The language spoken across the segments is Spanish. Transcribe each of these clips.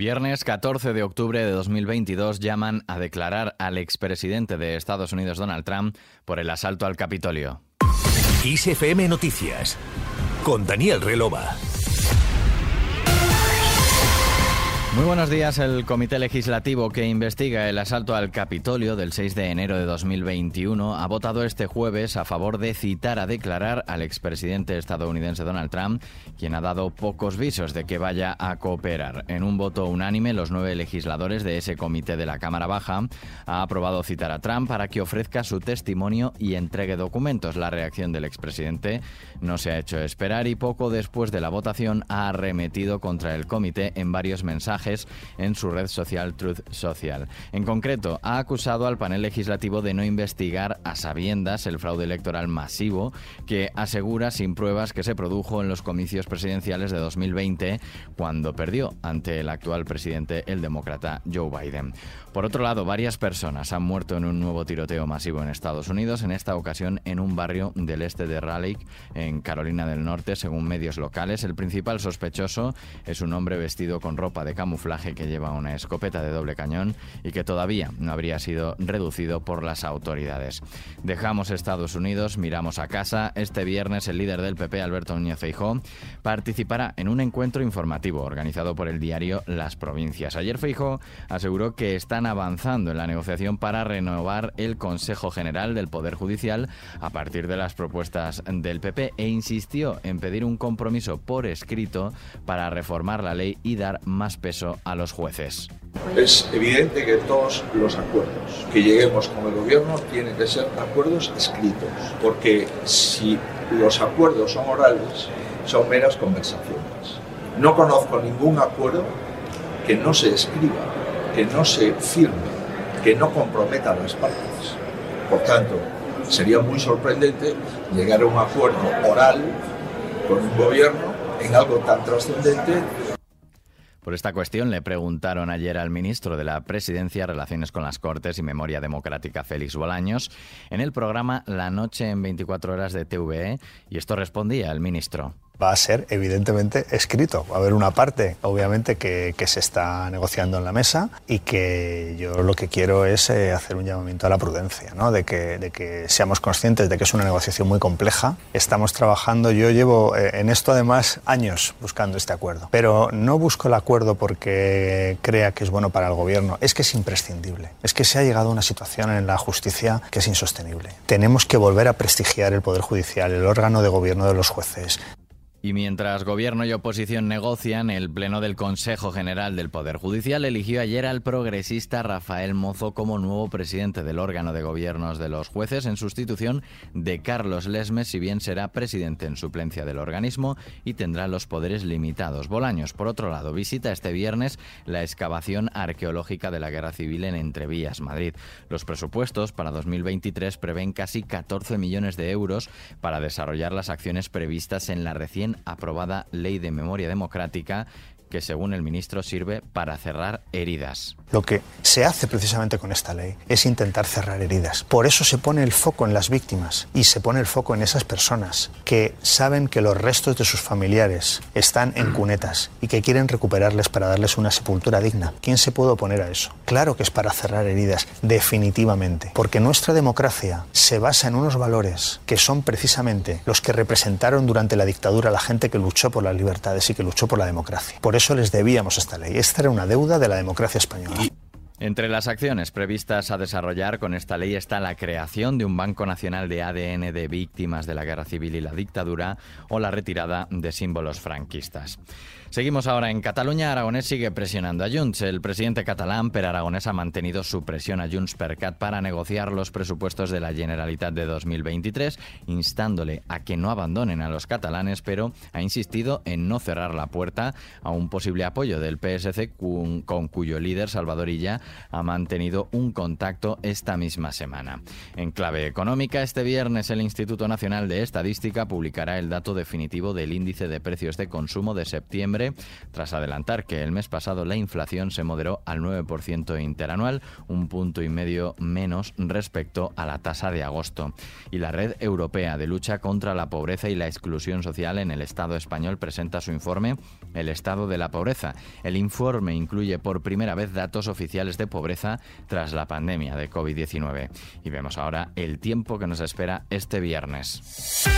Viernes 14 de octubre de 2022 llaman a declarar al expresidente de Estados Unidos Donald Trump por el asalto al Capitolio. ISFM Noticias con Daniel Relova. Muy buenos días. El Comité Legislativo que investiga el asalto al Capitolio del 6 de enero de 2021 ha votado este jueves a favor de citar a declarar al expresidente estadounidense Donald Trump, quien ha dado pocos visos de que vaya a cooperar. En un voto unánime, los nueve legisladores de ese comité de la Cámara Baja han aprobado citar a Trump para que ofrezca su testimonio y entregue documentos. La reacción del expresidente no se ha hecho esperar y poco después de la votación ha arremetido contra el comité en varios mensajes en su red social Truth Social. En concreto, ha acusado al panel legislativo de no investigar a sabiendas el fraude electoral masivo que asegura sin pruebas que se produjo en los comicios presidenciales de 2020 cuando perdió ante el actual presidente, el demócrata Joe Biden. Por otro lado, varias personas han muerto en un nuevo tiroteo masivo en Estados Unidos, en esta ocasión en un barrio del este de Raleigh, en Carolina del Norte, según medios locales. El principal sospechoso es un hombre vestido con ropa de camuflaje que lleva una escopeta de doble cañón y que todavía no habría sido reducido por las autoridades. Dejamos Estados Unidos, miramos a casa. Este viernes el líder del PP, Alberto Núñez Feijó, participará en un encuentro informativo organizado por el diario Las Provincias. Ayer Feijó aseguró que está avanzando en la negociación para renovar el Consejo General del Poder Judicial a partir de las propuestas del PP e insistió en pedir un compromiso por escrito para reformar la ley y dar más peso a los jueces. Es evidente que todos los acuerdos que lleguemos con el gobierno tienen que ser acuerdos escritos, porque si los acuerdos son orales, son meras conversaciones. No conozco ningún acuerdo que no se escriba que no se firme, que no comprometa a las partes. Por tanto, sería muy sorprendente llegar a un acuerdo oral con un gobierno en algo tan trascendente por esta cuestión le preguntaron ayer al ministro de la Presidencia, Relaciones con las Cortes y Memoria Democrática, Félix Bolaños, en el programa La Noche en 24 Horas de TVE, y esto respondía el ministro va a ser evidentemente escrito. Va a haber una parte, obviamente, que, se está negociando en la mesa y que yo lo que quiero es eh, hacer un llamamiento a la prudencia, ¿no? de, que, de que seamos conscientes de que es una negociación muy compleja. Estamos trabajando, yo llevo eh, en esto además años buscando este acuerdo, pero no busco el acuerdo porque crea que es bueno para el gobierno, es que es imprescindible. Es que se ha llegado a una situación en la justicia que es insostenible. Tenemos que volver a prestigiar el Poder Judicial, el órgano de gobierno de los jueces. Y mientras gobierno y oposición negocian, el Pleno del Consejo General del Poder Judicial eligió ayer al progresista Rafael Mozo como nuevo presidente del órgano de gobiernos de los jueces en sustitución de Carlos Lesmes, si bien será presidente en suplencia del organismo y tendrá los poderes limitados. Bolaños, por otro lado, visita este viernes la excavación arqueológica de la Guerra Civil en Entrevías, Madrid. Los presupuestos para 2023 prevén casi 14 millones de euros para desarrollar las acciones previstas en la recién aprobada Ley de Memoria Democrática que según el ministro sirve para cerrar heridas. Lo que se hace precisamente con esta ley es intentar cerrar heridas. Por eso se pone el foco en las víctimas y se pone el foco en esas personas que saben que los restos de sus familiares están en cunetas y que quieren recuperarles para darles una sepultura digna. ¿Quién se puede oponer a eso? Claro que es para cerrar heridas, definitivamente, porque nuestra democracia se basa en unos valores que son precisamente los que representaron durante la dictadura la gente que luchó por las libertades y que luchó por la democracia. Por eso les debíamos esta ley. Esta era una deuda de la democracia española. Entre las acciones previstas a desarrollar con esta ley está la creación de un Banco Nacional de ADN de víctimas de la Guerra Civil y la dictadura o la retirada de símbolos franquistas. Seguimos ahora en Cataluña. Aragonés sigue presionando a Junts. El presidente catalán, Per Aragonés, ha mantenido su presión a Junts per Cat para negociar los presupuestos de la Generalitat de 2023, instándole a que no abandonen a los catalanes, pero ha insistido en no cerrar la puerta a un posible apoyo del PSC con, cuyo líder, Salvador Illa, ha mantenido un contacto esta misma semana. En clave económica, este viernes el Instituto Nacional de Estadística publicará el dato definitivo del índice de precios de consumo de septiembre tras adelantar que el mes pasado la inflación se moderó al 9% interanual, un punto y medio menos respecto a la tasa de agosto. Y la Red Europea de Lucha contra la Pobreza y la Exclusión Social en el Estado español presenta su informe El Estado de la Pobreza. El informe incluye por primera vez datos oficiales de pobreza tras la pandemia de COVID-19. Y vemos ahora el tiempo que nos espera este viernes.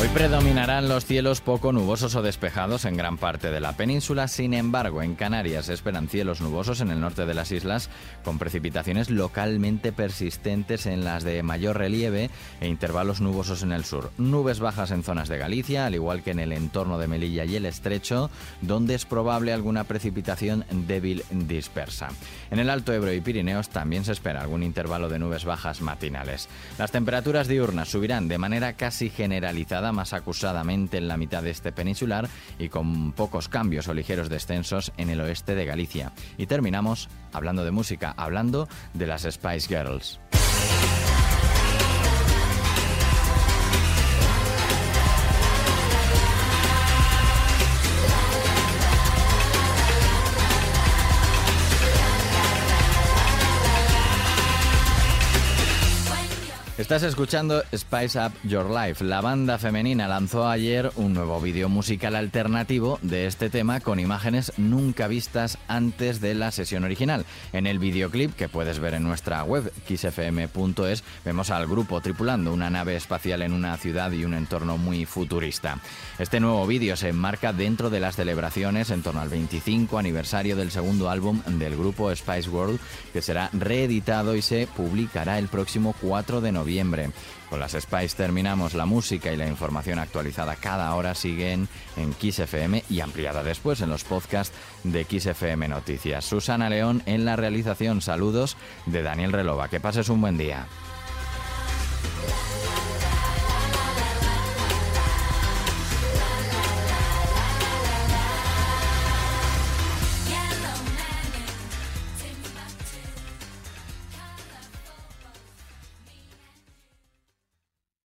Hoy predominarán los cielos poco nubosos o despejados en gran parte de la península, sin embargo en Canarias se esperan cielos nubosos en el norte de las islas, con precipitaciones localmente persistentes en las de mayor relieve e intervalos nubosos en el sur. Nubes bajas en zonas de Galicia, al igual que en el entorno de Melilla y el Estrecho, donde es probable alguna precipitación débil dispersa. En el Alto Ebro y Pirineos también se espera algún intervalo de nubes bajas matinales. Las temperaturas diurnas subirán de manera casi generalizada más acusadamente en la mitad de este peninsular y con pocos cambios o ligeros descensos en el oeste de Galicia. Y terminamos hablando de música, hablando de las Spice Girls. Estás escuchando Spice Up Your Life. La banda femenina lanzó ayer un nuevo vídeo musical alternativo de este tema con imágenes nunca vistas antes de la sesión original. En el videoclip que puedes ver en nuestra web xfm.es vemos al grupo tripulando una nave espacial en una ciudad y un entorno muy futurista. Este nuevo vídeo se enmarca dentro de las celebraciones en torno al 25 aniversario del segundo álbum del grupo Spice World que será reeditado y se publicará el próximo 4 de noviembre con las Spice terminamos la música y la información actualizada cada hora siguen en XFM y ampliada después en los podcasts de XFM Noticias. Susana León en la realización. Saludos de Daniel Relova. Que pases un buen día.